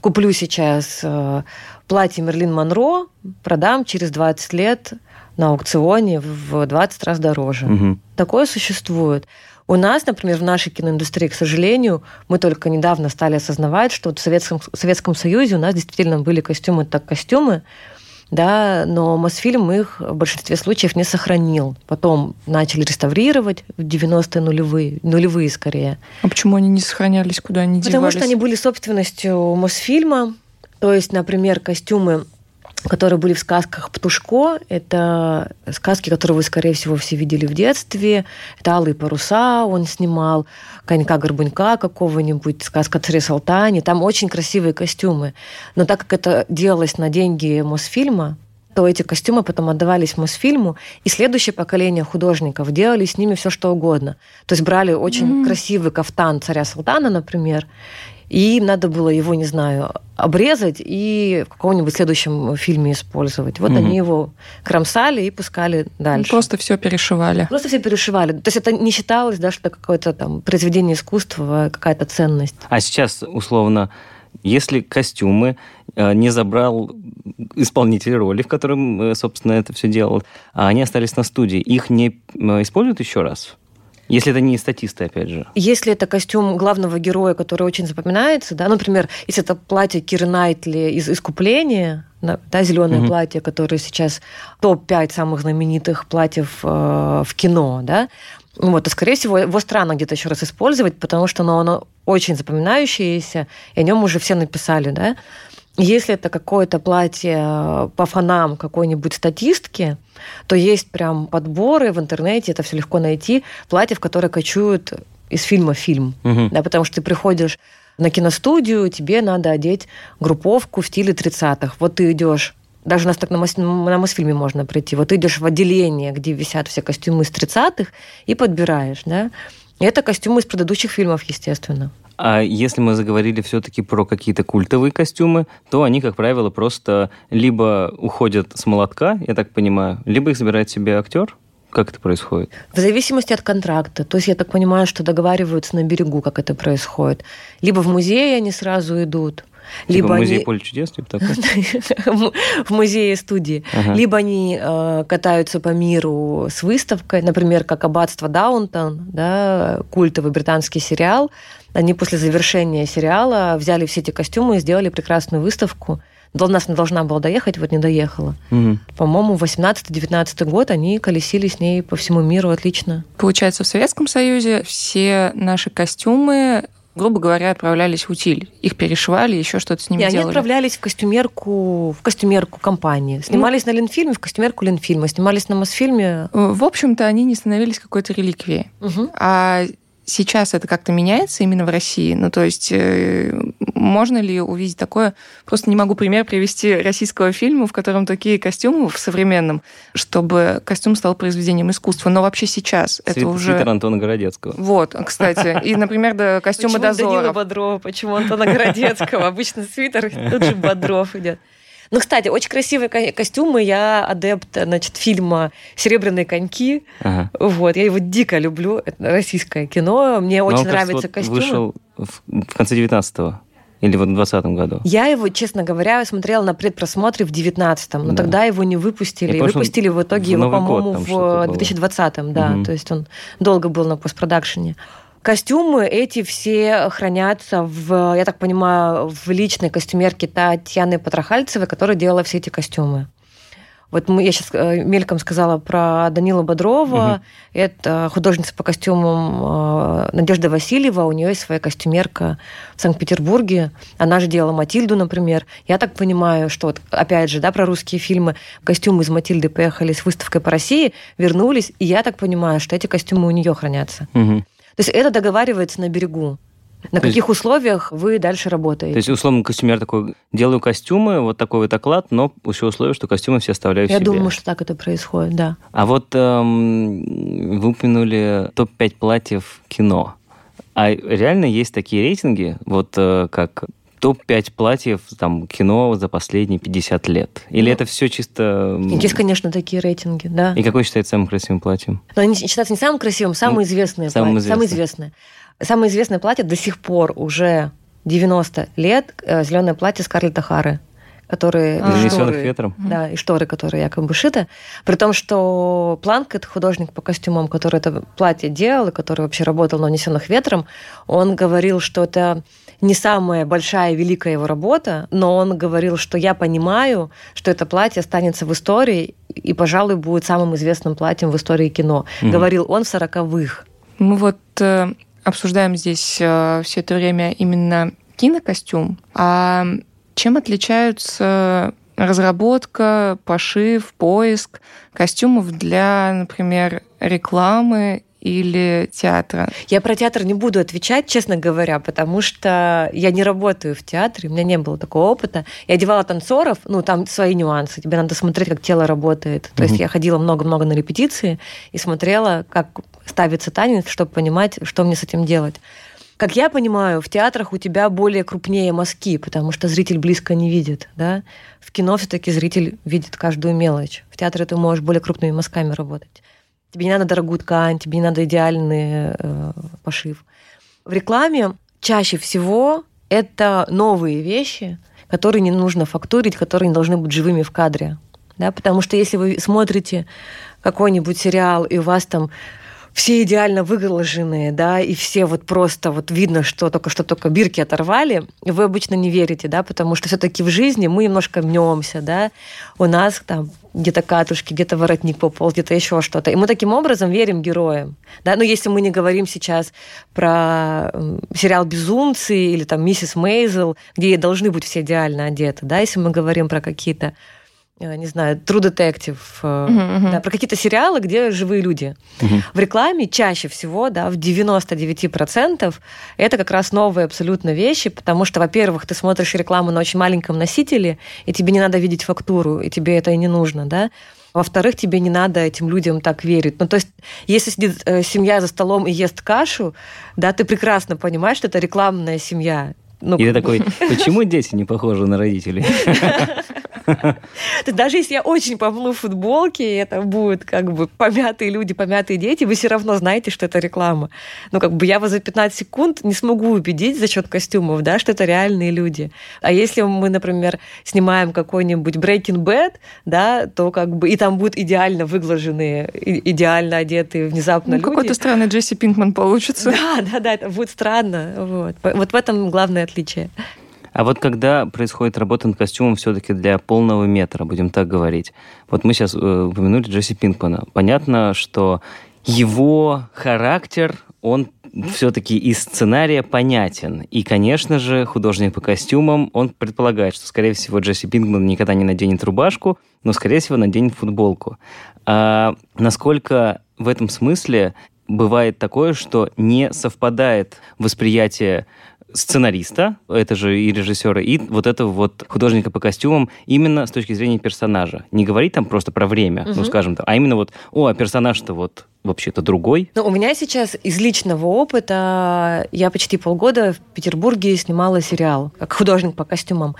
куплю сейчас э, платье Мерлин Монро, продам через 20 лет на аукционе в 20 раз дороже. Мгм. Такое существует. У нас, например, в нашей киноиндустрии, к сожалению, мы только недавно стали осознавать, что вот в Советском, в Советском Союзе у нас действительно были костюмы так костюмы, да, но Мосфильм их в большинстве случаев не сохранил. Потом начали реставрировать в 90-е нулевые, нулевые скорее. А почему они не сохранялись, куда они Потому девались? что они были собственностью Мосфильма. То есть, например, костюмы, которые были в сказках «Птушко», это сказки, которые вы, скорее всего, все видели в детстве. Это «Алые паруса» он снимал, «Конька-горбунька» какого-нибудь, сказка царе Салтане. Там очень красивые костюмы. Но так как это делалось на деньги Мосфильма, то эти костюмы потом отдавались Мосфильму, и следующее поколение художников делали с ними все что угодно. То есть брали очень Мгм. красивый кафтан царя Салтана, например, и им надо было его, не знаю, обрезать и в каком-нибудь следующем фильме использовать. Вот Мгм. они его кромсали и пускали Ну, дальше. Просто все перешивали. Просто все перешивали. То есть это не считалось, да, что какое-то там произведение искусства, какая-то ценность. А сейчас, условно, если костюмы э, не забрал исполнитель роли, в котором, э, собственно, это все делал, а они остались на студии, их не э, используют еще раз? Если это не статисты, опять же. Если это костюм главного героя, который очень запоминается, да, например, если это платье Киры Найтли из «Искупления», да, зеленое Мгм. платье, которое сейчас топ-5 самых знаменитых платьев э, в кино, да, вот, то, скорее всего, его странно где-то еще раз использовать, потому что оно, оно очень запоминающееся, и о нем уже все написали, да. Если это какое-то платье э, по фонам какой-нибудь статистки, то есть прям подборы в интернете, это все легко найти, платье, в которое кочуют из фильма в фильм. Мгм. Да, потому что ты приходишь на киностудию, тебе надо одеть групповку в стиле 30-х. Вот ты идешь даже нас так на, Мос- на Мосфильме можно прийти. Вот идешь в отделение, где висят все костюмы из 30-х, и подбираешь, да. И это костюмы из предыдущих фильмов, естественно. А если мы заговорили все-таки про какие-то культовые костюмы, то они, как правило, просто либо уходят с молотка, я так понимаю, либо их забирает себе актер. Как это происходит? В зависимости от контракта. То есть я так понимаю, что договариваются на берегу, как это происходит. Либо в музее они сразу идут, либо Типа музей они... поле чудес, типа такой? в музее студии. Ага. Либо они э, катаются по миру с выставкой, например, как «Аббатство Даунтон», да, культовый британский сериал. Они после завершения сериала взяли все эти костюмы и сделали прекрасную выставку. До нас она должна была доехать, вот не доехала. Мгм. По-моему, 18-19 год они колесили с ней по всему миру отлично. Получается, в Советском Союзе все наши костюмы, грубо говоря, отправлялись в утиль. Их перешивали, еще что-то с ними И они делали. отправлялись в костюмерку, в костюмерку компании. Снимались на Ленфильме, в костюмерку Ленфильма. Снимались на Мосфильме. В общем-то, они не становились какой-то реликвией. Мгм. А сейчас это как-то меняется именно в России? Ну, то есть, э, можно ли увидеть такое? Просто не могу пример привести российского фильма, в котором такие костюмы в современном, чтобы костюм стал произведением искусства. Но вообще сейчас это Свит- уже... Свитер Антона Городецкого. Вот, кстати. И, например, да, костюмы Почему Данила дозоров. Бодрова, почему Антона Городецкого? Обычно свитер, тут же Бодров идет. Ну, кстати, очень красивые ко- костюмы. Я адепт, значит, фильма «Серебряные коньки». Ага. Вот, я его дико люблю. Это российское кино. Мне Но он, очень кажется, нравятся вот костюмы. вышел в, конце 19-го. Или вот в 20 году. Я его, честно говоря, смотрела на предпросмотре в 19-м, но Да. тогда его не выпустили. Я помню, выпустили в итоге в его, по-моему, в было. 2020-м, да. Мгм. То есть он долго был на постпродакшене. Костюмы эти все хранятся в, я так понимаю, в личной костюмерке Татьяны Потрохальцевой, которая делала все эти костюмы. Вот мы, я сейчас мельком сказала про Данила Бодрова. Мгм. Это художница по костюмам э, Надежда Васильева. У нее есть своя костюмерка в Санкт-Петербурге. Она же делала Матильду, например. Я так понимаю, что вот, опять же, да, про русские фильмы. Костюмы из Матильды поехали с выставкой по России, вернулись. И я так понимаю, что эти костюмы у нее хранятся. Мгм. То есть это договаривается на берегу. На То есть- каких условиях вы дальше работаете? То есть, условно, костюмер такой, делаю костюмы, вот такой вот оклад, но еще условие, что костюмы все оставляю Я себе. думаю, что так это происходит, да. А вот эм, вы упомянули топ-5 платьев кино. А реально есть такие рейтинги, вот э, как топ-5 платьев там, кино за последние 50 лет? Или Ну, это все чисто... Есть, конечно, такие рейтинги, да. И какой считается самым красивым платьем? Но они считаются не самым красивым, самые Ну, самым платья. Самые известным. известные. Самое известное платье до сих пор уже 90 лет зеленое платье Скарлетта Хары которые... Занесенных ветром. Да, и шторы, которые якобы шиты. При том, что Планк, это художник по костюмам, который это платье делал, и который вообще работал на «Унесенных ветром», он говорил, что это не самая большая великая его работа, но он говорил, что я понимаю, что это платье останется в истории и, пожалуй, будет самым известным платьем в истории кино. Mm-hmm. Говорил он в сороковых. Мы вот э, обсуждаем здесь э, все это время именно кинокостюм, а чем отличаются разработка, пошив, поиск костюмов для, например, рекламы или театра? Я про театр не буду отвечать, честно говоря, потому что я не работаю в театре, у меня не было такого опыта. Я одевала танцоров, ну, там свои нюансы, тебе надо смотреть, как тело работает. То mm-hmm. есть я ходила много-много на репетиции и смотрела, как ставится танец, чтобы понимать, что мне с этим делать. Как я понимаю, в театрах у тебя более крупнее мазки, потому что зритель близко не видит. Да? В кино все-таки зритель видит каждую мелочь. В театре ты можешь более крупными мазками работать. Тебе не надо дорогую ткань, тебе не надо идеальный э, пошив. В рекламе чаще всего это новые вещи, которые не нужно фактурить, которые не должны быть живыми в кадре. Да? Потому что если вы смотрите какой-нибудь сериал, и у вас там все идеально выглаженные, да, и все вот просто вот видно, что только что только бирки оторвали, вы обычно не верите, да, потому что все-таки в жизни мы немножко мнемся, да, у нас там где-то катушки, где-то воротник пополз, где-то еще что-то. И мы таким образом верим героям. Да? Но если мы не говорим сейчас про сериал «Безумцы» или там «Миссис Мейзел», где должны быть все идеально одеты, да? если мы говорим про какие-то не знаю, True Detective, uh-huh, да, про какие-то сериалы, где живые люди. Uh-huh. В рекламе чаще всего, да, в 99% это как раз новые абсолютно вещи, потому что, во-первых, ты смотришь рекламу на очень маленьком носителе, и тебе не надо видеть фактуру, и тебе это и не нужно, да. Во-вторых, тебе не надо этим людям так верить. Ну, то есть, если сидит э, семья за столом и ест кашу, да, ты прекрасно понимаешь, что это рекламная семья. Ну, и ты такой, почему дети не похожи на родителей? Даже если я очень помлу футболки, и это будут как бы помятые люди, помятые дети, вы все равно знаете, что это реклама. Ну, как бы я вас за 15 секунд не смогу убедить за счет костюмов, да, что это реальные люди. А если мы, например, снимаем какой-нибудь Breaking Bad, да, то как бы и там будут идеально выглаженные, идеально одетые внезапно ну, люди. Какой-то странный Джесси Пинкман получится. Да, да, да, это будет странно. Вот, вот в этом главное отличие. А вот когда происходит работа над костюмом все-таки для полного метра, будем так говорить. Вот мы сейчас э, упомянули Джесси Пинкмана. Понятно, что его характер, он все-таки из сценария понятен. И, конечно же, художник по костюмам, он предполагает, что, скорее всего, Джесси Пинкман никогда не наденет рубашку, но, скорее всего, наденет футболку. А насколько в этом смысле бывает такое, что не совпадает восприятие сценариста, это же и режиссера, и вот этого вот художника по костюмам именно с точки зрения персонажа. Не говорить там просто про время, угу. ну, скажем так, а именно вот, о, а персонаж-то вот вообще-то другой. Ну, у меня сейчас из личного опыта, я почти полгода в Петербурге снимала сериал, как художник по костюмам.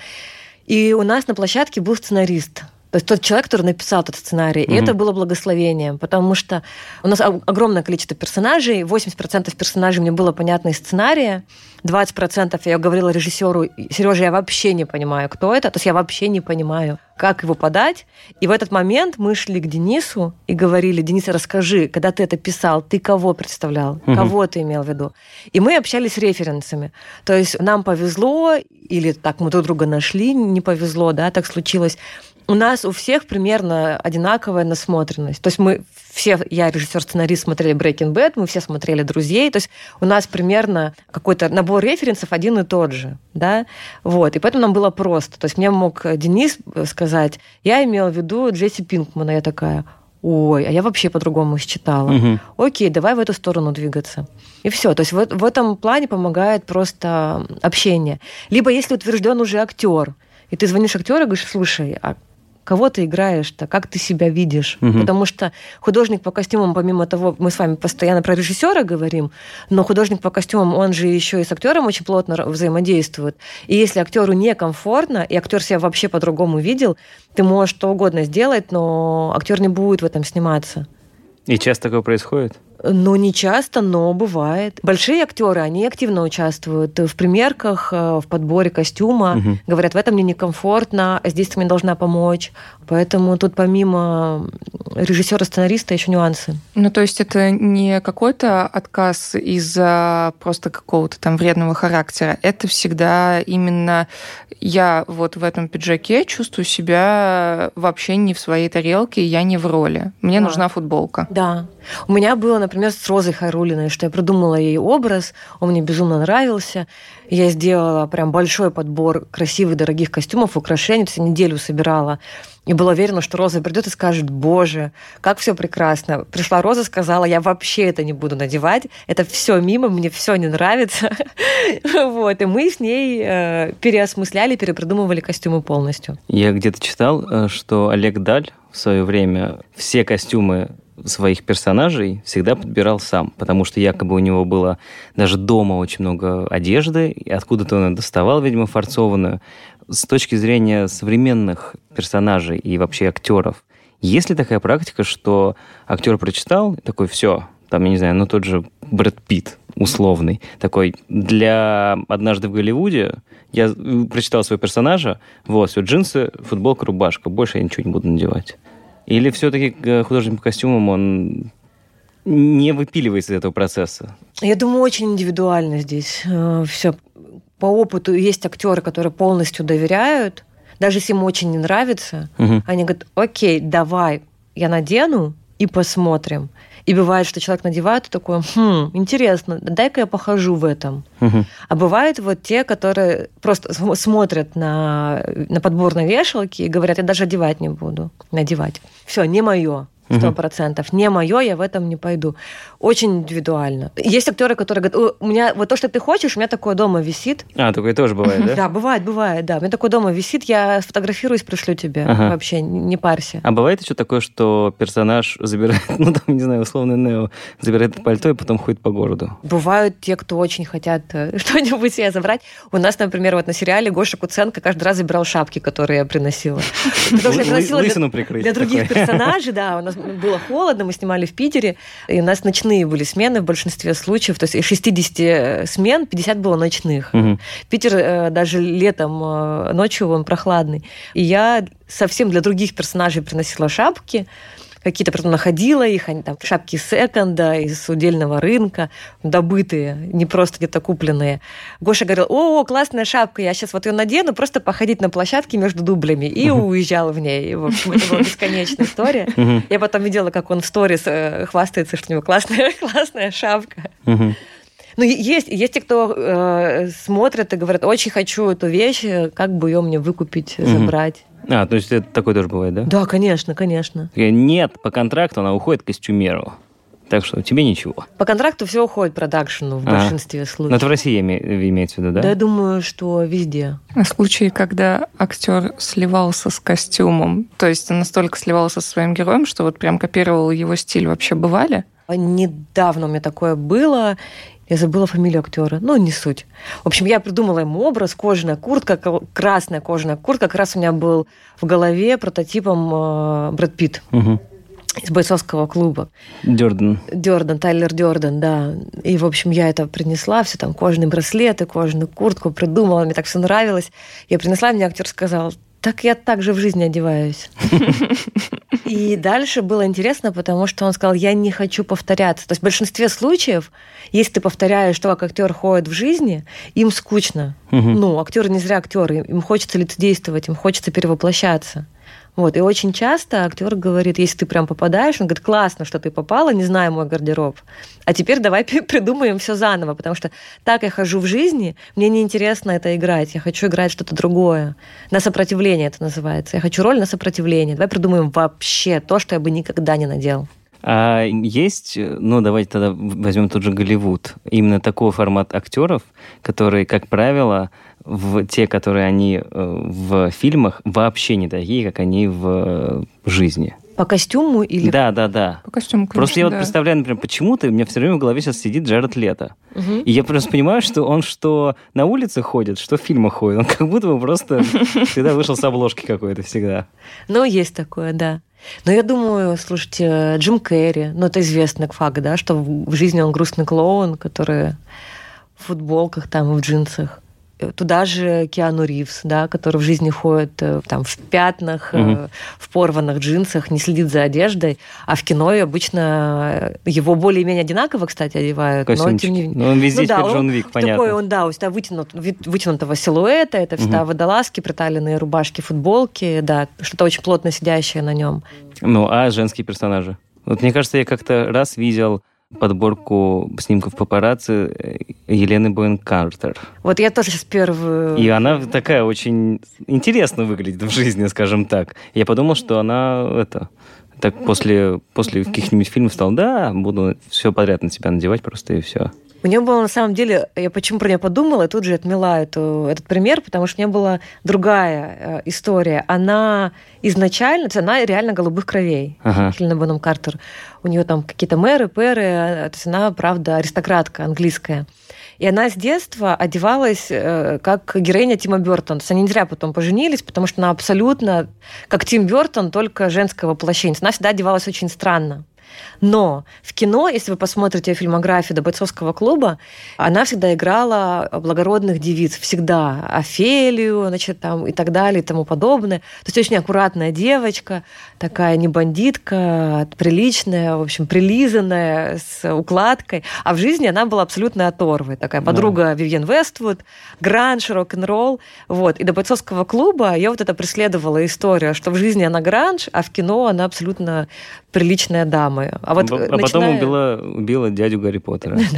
И у нас на площадке был сценарист. То есть тот человек, который написал этот сценарий. Mm-hmm. И это было благословением, потому что у нас огромное количество персонажей, 80% персонажей мне было понятно из сценария, 20% я говорила режиссеру, Сережа, я вообще не понимаю, кто это, то есть я вообще не понимаю, как его подать. И в этот момент мы шли к Денису и говорили, Денис, расскажи, когда ты это писал, ты кого представлял, угу. кого ты имел в виду? И мы общались с референсами. То есть нам повезло, или так мы друг друга нашли, не повезло, да, так случилось у нас у всех примерно одинаковая насмотренность. То есть мы все, я режиссер-сценарист, смотрели Breaking Bad, мы все смотрели «Друзей», то есть у нас примерно какой-то набор референсов один и тот же, да, вот, и поэтому нам было просто. То есть мне мог Денис сказать, я имела в виду Джесси Пинкмана, я такая, ой, а я вообще по-другому считала. Угу. Окей, давай в эту сторону двигаться. И все. То есть в, в этом плане помогает просто общение. Либо если утвержден уже актер, и ты звонишь актеру и говоришь, слушай, а кого ты играешь-то, как ты себя видишь. Угу. Потому что художник по костюмам, помимо того, мы с вами постоянно про режиссера говорим, но художник по костюмам, он же еще и с актером очень плотно взаимодействует. И если актеру некомфортно, и актер себя вообще по-другому видел, ты можешь что угодно сделать, но актер не будет в этом сниматься. И часто такое происходит? Ну, не часто, но бывает. Большие актеры, они активно участвуют в примерках, э, в подборе костюма. Мгм. Говорят, в этом мне некомфортно, а здесь ты мне должна помочь. Поэтому тут помимо режиссера-сценариста еще нюансы. Ну, то есть это не какой-то отказ из-за просто какого-то там вредного характера. Это всегда именно я вот в этом пиджаке чувствую себя вообще не в своей тарелке, я не в роли. Мне Да. нужна футболка. Да. У меня было, например, с Розой Хайрулиной, что я придумала ей образ, он мне безумно нравился. Я сделала прям большой подбор красивых, дорогих костюмов, украшений, я неделю собирала. И была уверена, что Роза придет и скажет, боже, как все прекрасно. Пришла Роза, сказала, я вообще это не буду надевать, это все мимо, мне все не нравится. Вот, и мы с ней э, переосмысляли, перепродумывали костюмы полностью. Я где-то читал, э, что Олег Даль в свое время все костюмы своих персонажей всегда подбирал сам, потому что якобы у него было даже дома очень много одежды, и откуда-то он доставал, видимо, фарцованную. С точки зрения современных персонажей и вообще актеров, есть ли такая практика, что актер прочитал, такой, все, там, я не знаю, ну тот же Брэд Питт условный, такой, для «Однажды в Голливуде» я э, прочитал своего персонажа, вот, все, джинсы, футболка, рубашка, больше я ничего не буду надевать. Или все-таки художник по костюмам, он не выпиливается из этого процесса? Я думаю, очень индивидуально здесь все. По опыту есть актеры, которые полностью доверяют, даже если им очень не нравится, Мгм. они говорят, окей, давай, я надену и посмотрим. И бывает, что человек надевает и такой, хм, интересно, дай-ка я похожу в этом. Мгм. А бывают вот те, которые просто см- смотрят на, на подбор на вешалке и говорят, я даже одевать не буду. Надевать. Все, не мое. Сто процентов. Не мое, я в этом не пойду. Очень индивидуально. Есть актеры, которые говорят, «О, у меня вот то, что ты хочешь, у меня такое дома висит. А, такое тоже бывает, да? Да, бывает, бывает, да. У меня такое дома висит, я сфотографируюсь, пришлю тебе. Ага. Вообще, не парься. А бывает еще такое, что персонаж забирает, ну там, не знаю, условно Нео, забирает пальто и потом ходит по городу. Бывают те, кто очень хотят э, что-нибудь себе забрать. У нас, например, вот на сериале Гоша Куценко каждый раз забирал шапки, которые я приносила. Потому что я приносила для- других персонажей, да, у нас было холодно, мы снимали в Питере, и у нас ночные были смены в большинстве случаев, то есть из 60 смен 50 было ночных. Мгм. Питер э, даже летом э, ночью он прохладный. И я совсем для других персонажей приносила шапки, какие-то потом находила их, они там шапки секонда, из удельного рынка, добытые, не просто где-то купленные. Гоша говорил, о, классная шапка, я сейчас вот ее надену, просто походить на площадке между дублями, и уезжал в ней. И, в общем, это была бесконечная история. Я потом видела, как он в сторис э, хвастается, что у него классная, классная шапка. Ну, есть, есть те, кто э, смотрят и говорят, очень хочу эту вещь, э, как бы ее мне выкупить, Мгм. забрать. А, то есть это такое тоже бывает, да? Да, конечно, конечно. Нет, по контракту она уходит к костюмеру. Так что тебе ничего. По контракту все уходит продакшену в А. большинстве Но случаев. это в России име- имеется в виду, да? Да, я думаю, что везде. А случаи, когда актер сливался с костюмом, то есть он настолько сливался со своим героем, что вот прям копировал его стиль, вообще бывали? Недавно у меня такое было. Я забыла фамилию актера. Ну, не суть. В общем, я придумала ему образ, кожаная куртка, красная кожаная куртка. Как раз у меня был в голове прототипом э, Брэд Питт Мгм. из бойцовского клуба. Дёрден. Дёрден, Тайлер Дёрден, да. И, в общем, я это принесла, все там кожаные браслеты, кожаную куртку придумала, мне так все нравилось. Я принесла, мне актер сказал, так я так же в жизни одеваюсь. И дальше было интересно, потому что он сказал, я не хочу повторяться. То есть в большинстве случаев, если ты повторяешь то, как актер ходит в жизни, им скучно. Мгм. Ну, актеры не зря актеры, им хочется лицедействовать, им хочется перевоплощаться. Вот. И очень часто актер говорит, если ты прям попадаешь, он говорит, классно, что ты попала, не знаю мой гардероб. А теперь давай придумаем все заново, потому что так я хожу в жизни, мне неинтересно это играть, я хочу играть что-то другое. На сопротивление это называется. Я хочу роль на сопротивление. Давай придумаем вообще то, что я бы никогда не надел. А есть, ну давайте тогда возьмем тот же Голливуд, именно такой формат актеров, которые, как правило, в те, которые они э, в фильмах, вообще не такие, как они в э, жизни. По костюму или... Да, да, да. По костюму, Просто я вот да. представляю, например, почему-то у меня все время в голове сейчас сидит Джаред Лето. Мгм. И я просто понимаю, что он что на улице ходит, что в фильмах ходит. Он как будто бы просто всегда вышел с обложки какой-то всегда. Ну, есть такое, да. Но я думаю, слушайте, Джим Керри, ну это известный факт, да, что в жизни он грустный клоун, который в футболках там и в джинсах. Туда же Киану Ривз, да, который в жизни ходит э, там в пятнах, угу. в порванных джинсах, не следит за одеждой, а в кино обычно его более-менее одинаково, кстати, одевают. Но, тем не... ну, он везде ну, да, Джон Вик, понятно. Такой он, да, у себя вытянут, вытянутого силуэта, это всегда угу. водолазки, приталенные рубашки, футболки, да, что-то очень плотно сидящее на нем. Ну, а женские персонажи? Вот мне кажется, я как-то раз видел подборку снимков папарацци э, Елены Боэн Картер. Вот я тоже сейчас первую... И она такая очень интересно выглядит в жизни, скажем так. Я подумал, что она это так после, после каких-нибудь фильмов стал, да, буду все подряд на себя надевать просто и все. У нее было на самом деле, я почему про нее подумала, и тут же отмела эту, этот пример, потому что у нее была другая э, история. Она изначально, то есть она реально голубых кровей, ага. Хелена Боном Картер. У нее там какие-то мэры, пэры, э, то есть она, правда, аристократка английская. И она с детства одевалась э, как героиня Тима Бертона. То есть они не зря потом поженились, потому что она абсолютно как Тим Бертон, только женского воплощения. Она всегда одевалась очень странно. Но в кино, если вы посмотрите фильмографию до бойцовского клуба, она всегда играла благородных девиц. Всегда. Офелию, значит, там, и так далее, и тому подобное. То есть очень аккуратная девочка, такая не бандитка, приличная, в общем, прилизанная, с укладкой. А в жизни она была абсолютно оторвой. Такая подруга да. Вивьен Вествуд, гранж, рок-н-ролл. Вот. И до бойцовского клуба ее вот это преследовала история, что в жизни она гранж, а в кино она абсолютно приличная дама. А, вот, а начиная... потом убила, убила дядю Гарри Поттера.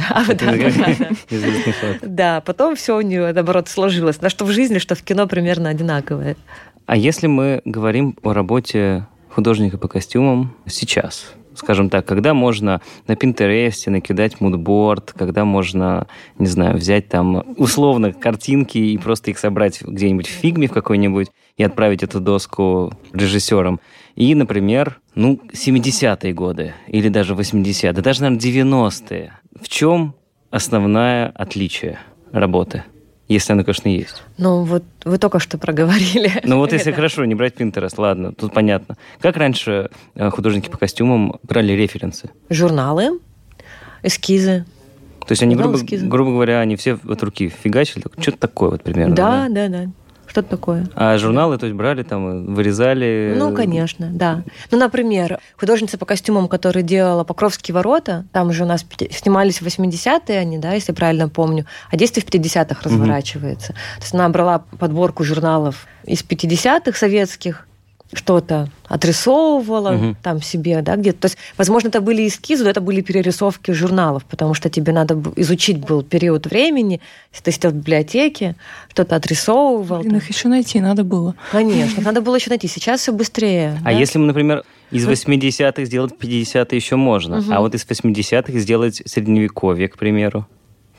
Да, потом все у нее, наоборот, сложилось. На что в жизни, что в кино примерно одинаковое. А если мы говорим о работе художника по костюмам сейчас, скажем так, когда можно на Пинтересте накидать мудборд, когда можно, не знаю, взять там условно картинки и просто их собрать где-нибудь в фигме в какой-нибудь и отправить эту доску режиссерам. И, например, ну, 70-е годы или даже 80-е, да даже, наверное, 90-е. В чем основное отличие работы? Если оно, конечно, есть. Ну, вот вы только что проговорили. Ну, вот если хорошо, не брать Pinterest, ладно, тут понятно. Как раньше э, художники по костюмам брали референсы? Журналы, эскизы. То есть они, грубо, грубо говоря, они все от руки фигачили, что-то такое вот примерно. Да, да, да. да. Что-то такое. А журналы, то есть брали там, вырезали? Ну, конечно, да. Ну, например, художница по костюмам, которая делала Покровские ворота, там же у нас снимались в 80-е они, да, если правильно помню, а действие в 50-х разворачивается. Угу. То есть она брала подборку журналов из 50-х советских, что-то отрисовывала угу. там себе, да, где-то. То есть, возможно, это были эскизы, но это были перерисовки журналов, потому что тебе надо изучить был период времени, если ты сидел в библиотеке, что-то отрисовывал. Блин, их еще найти надо было. Конечно, надо было еще найти. Сейчас все быстрее. А да? если мы, например, из 80-х сделать 50-е еще можно, угу. а вот из 80-х сделать средневековье, к примеру?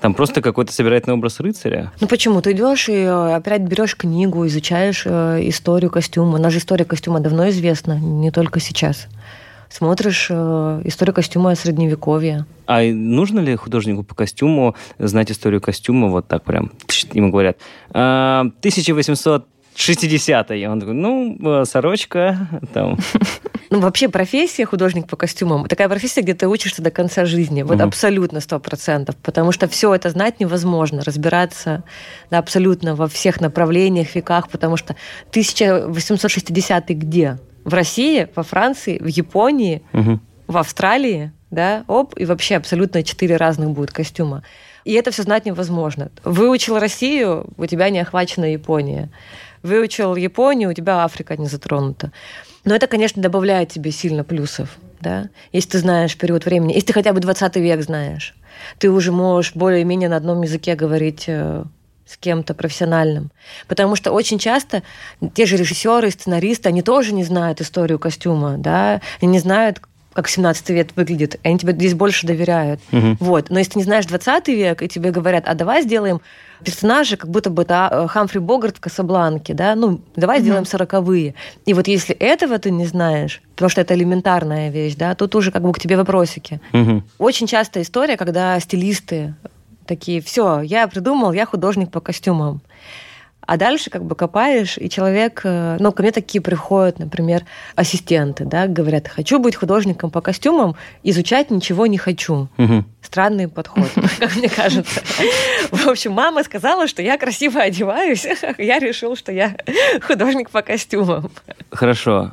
Там просто какой-то собирательный образ рыцаря. Ну почему? Ты идешь и э, опять берешь книгу, изучаешь э, историю костюма. Наша история костюма давно известна, не только сейчас. Смотришь э, историю костюма средневековья. А нужно ли художнику по костюму знать историю костюма вот так прям? Ему говорят, 1800 60-й. Он такой, ну, сорочка, там. Ну, вообще профессия художник по костюмам такая профессия, где ты учишься до конца жизни. Вот угу. абсолютно сто процентов. Потому что все это знать невозможно, разбираться да, абсолютно во всех направлениях, веках, потому что 1860-й где? В России, во Франции, в Японии, угу. в Австралии, да, оп, и вообще абсолютно четыре разных будет костюма. И это все знать невозможно. Выучил Россию, у тебя не охвачена Япония выучил Японию, у тебя Африка не затронута. Но это, конечно, добавляет тебе сильно плюсов, да, если ты знаешь период времени, если ты хотя бы 20 век знаешь, ты уже можешь более-менее на одном языке говорить э, с кем-то профессиональным. Потому что очень часто те же режиссеры, сценаристы, они тоже не знают историю костюма, да, они не знают, как 17 век выглядит, они тебе здесь больше доверяют. Угу. Вот. Но если ты не знаешь 20 век, и тебе говорят, а давай сделаем персонажи, как будто бы это Хамфри Богарт в Касабланке, да, ну, давай сделаем сороковые. И вот если этого ты не знаешь, потому что это элементарная вещь, да, тут уже как бы к тебе вопросики. Угу. Очень частая история, когда стилисты такие, все, я придумал, я художник по костюмам. А дальше как бы копаешь, и человек... э, Ну, ко мне такие приходят, например, ассистенты, да, говорят, хочу быть художником по костюмам, изучать ничего не хочу. Мгм. Странный подход, как мне кажется. В общем, мама сказала, что я красиво одеваюсь. Я решил, что я художник по костюмам. Хорошо.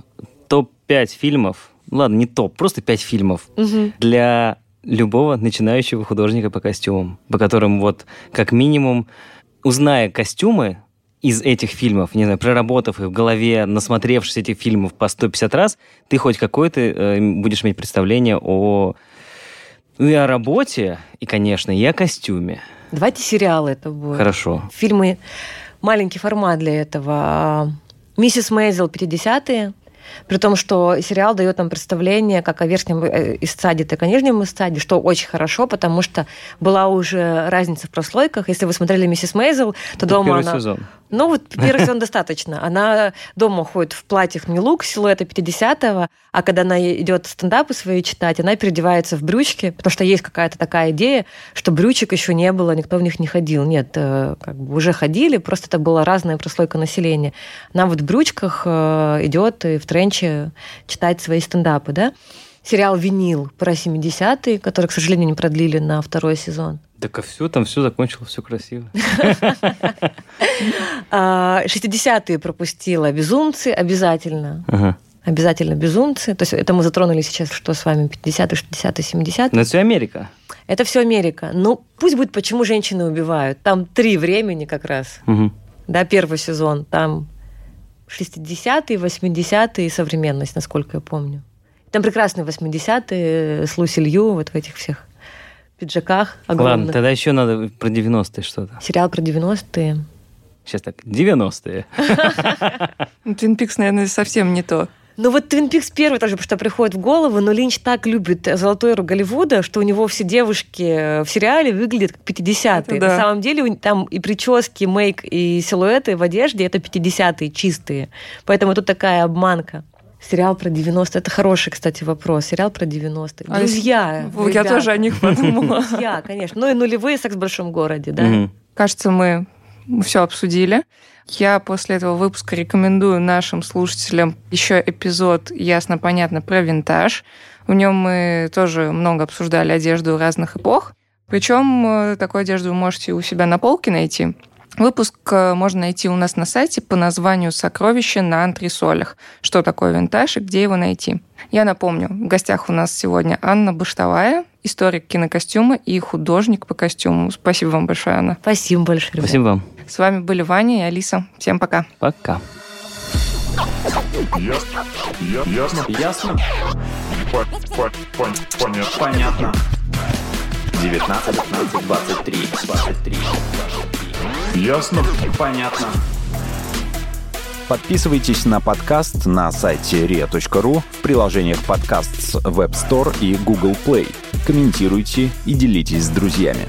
Топ-5 фильмов. Ладно, не топ, просто 5 фильмов для любого начинающего художника по костюмам, по которым вот как минимум, узная костюмы из этих фильмов, не знаю, проработав их в голове, насмотревшись этих фильмов по 150 раз, ты хоть какое-то э, будешь иметь представление о, и о работе, и, конечно, и о костюме. Давайте сериалы это будет. Хорошо. Фильмы маленький формат для этого. Миссис Мейзел 50-е. При том, что сериал дает нам представление как о верхнем э, эстаде, так и о нижнем эстаде, что очень хорошо, потому что была уже разница в прослойках. Если вы смотрели «Миссис Мейзел», то дома Первый она... сезон. Ну, вот первый сезон достаточно. Она дома ходит в платьях милук, силуэта 50-го, а когда она идет стендапы свои читать, она переодевается в брючки, потому что есть какая-то такая идея, что брючек еще не было, никто в них не ходил. Нет, э, как бы уже ходили, просто это была разная прослойка населения. Она вот в брючках э, идет и в тренче читать свои стендапы, да? Сериал «Винил» про 70-е, который, к сожалению, не продлили на второй сезон. Так а все, там все закончилось, все красиво. А, 60-е пропустила «Безумцы» обязательно. Ага. Обязательно «Безумцы». То есть это мы затронули сейчас, что с вами 50-е, 60-е, 70-е. Но это все Америка. Это все Америка. Ну, пусть будет «Почему женщины убивают». Там три времени как раз. Да, первый сезон. Там 60-е, 80-е и современность, насколько я помню. Там прекрасные 80-е с Луси Лью вот в этих всех пиджаках Ладно, огромных. тогда еще надо про 90-е что-то. Сериал про 90-е. Сейчас так, 90-е. Ну, Твин Пикс, наверное, совсем не то. Ну вот Твин Пикс первый тоже, что приходит в голову, но Линч так любит золотую эру Голливуда, что у него все девушки в сериале выглядят как 50-е. Это да. На самом деле там и прически, мейк, и силуэты в одежде это 50-е чистые. Поэтому тут такая обманка. Сериал про 90 это хороший, кстати, вопрос. Сериал про 90-е. А Друзья. Я ребята. тоже о них подумала. Друзья, конечно. Ну и нулевые секс в большом городе, да. Кажется, мы все обсудили. Я после этого выпуска рекомендую нашим слушателям еще эпизод «Ясно, понятно» про винтаж. В нем мы тоже много обсуждали одежду разных эпох. Причем э, такую одежду вы можете у себя на полке найти. Выпуск э, можно найти у нас на сайте по названию «Сокровища на антресолях». Что такое винтаж и где его найти. Я напомню, в гостях у нас сегодня Анна Баштовая, историк кинокостюма и художник по костюму. Спасибо вам большое, Анна. Спасибо большое, ребята. Спасибо вам. С вами были Ваня и Алиса. Всем пока. Пока. Ясно. Ясно. Ясно? По- по- пон- Понятно. Понятно. 19, 15, 23, 23. Ясно. Понятно. Подписывайтесь на подкаст на сайте ria.ru в приложениях подкаст с Web Store и Google Play. Комментируйте и делитесь с друзьями.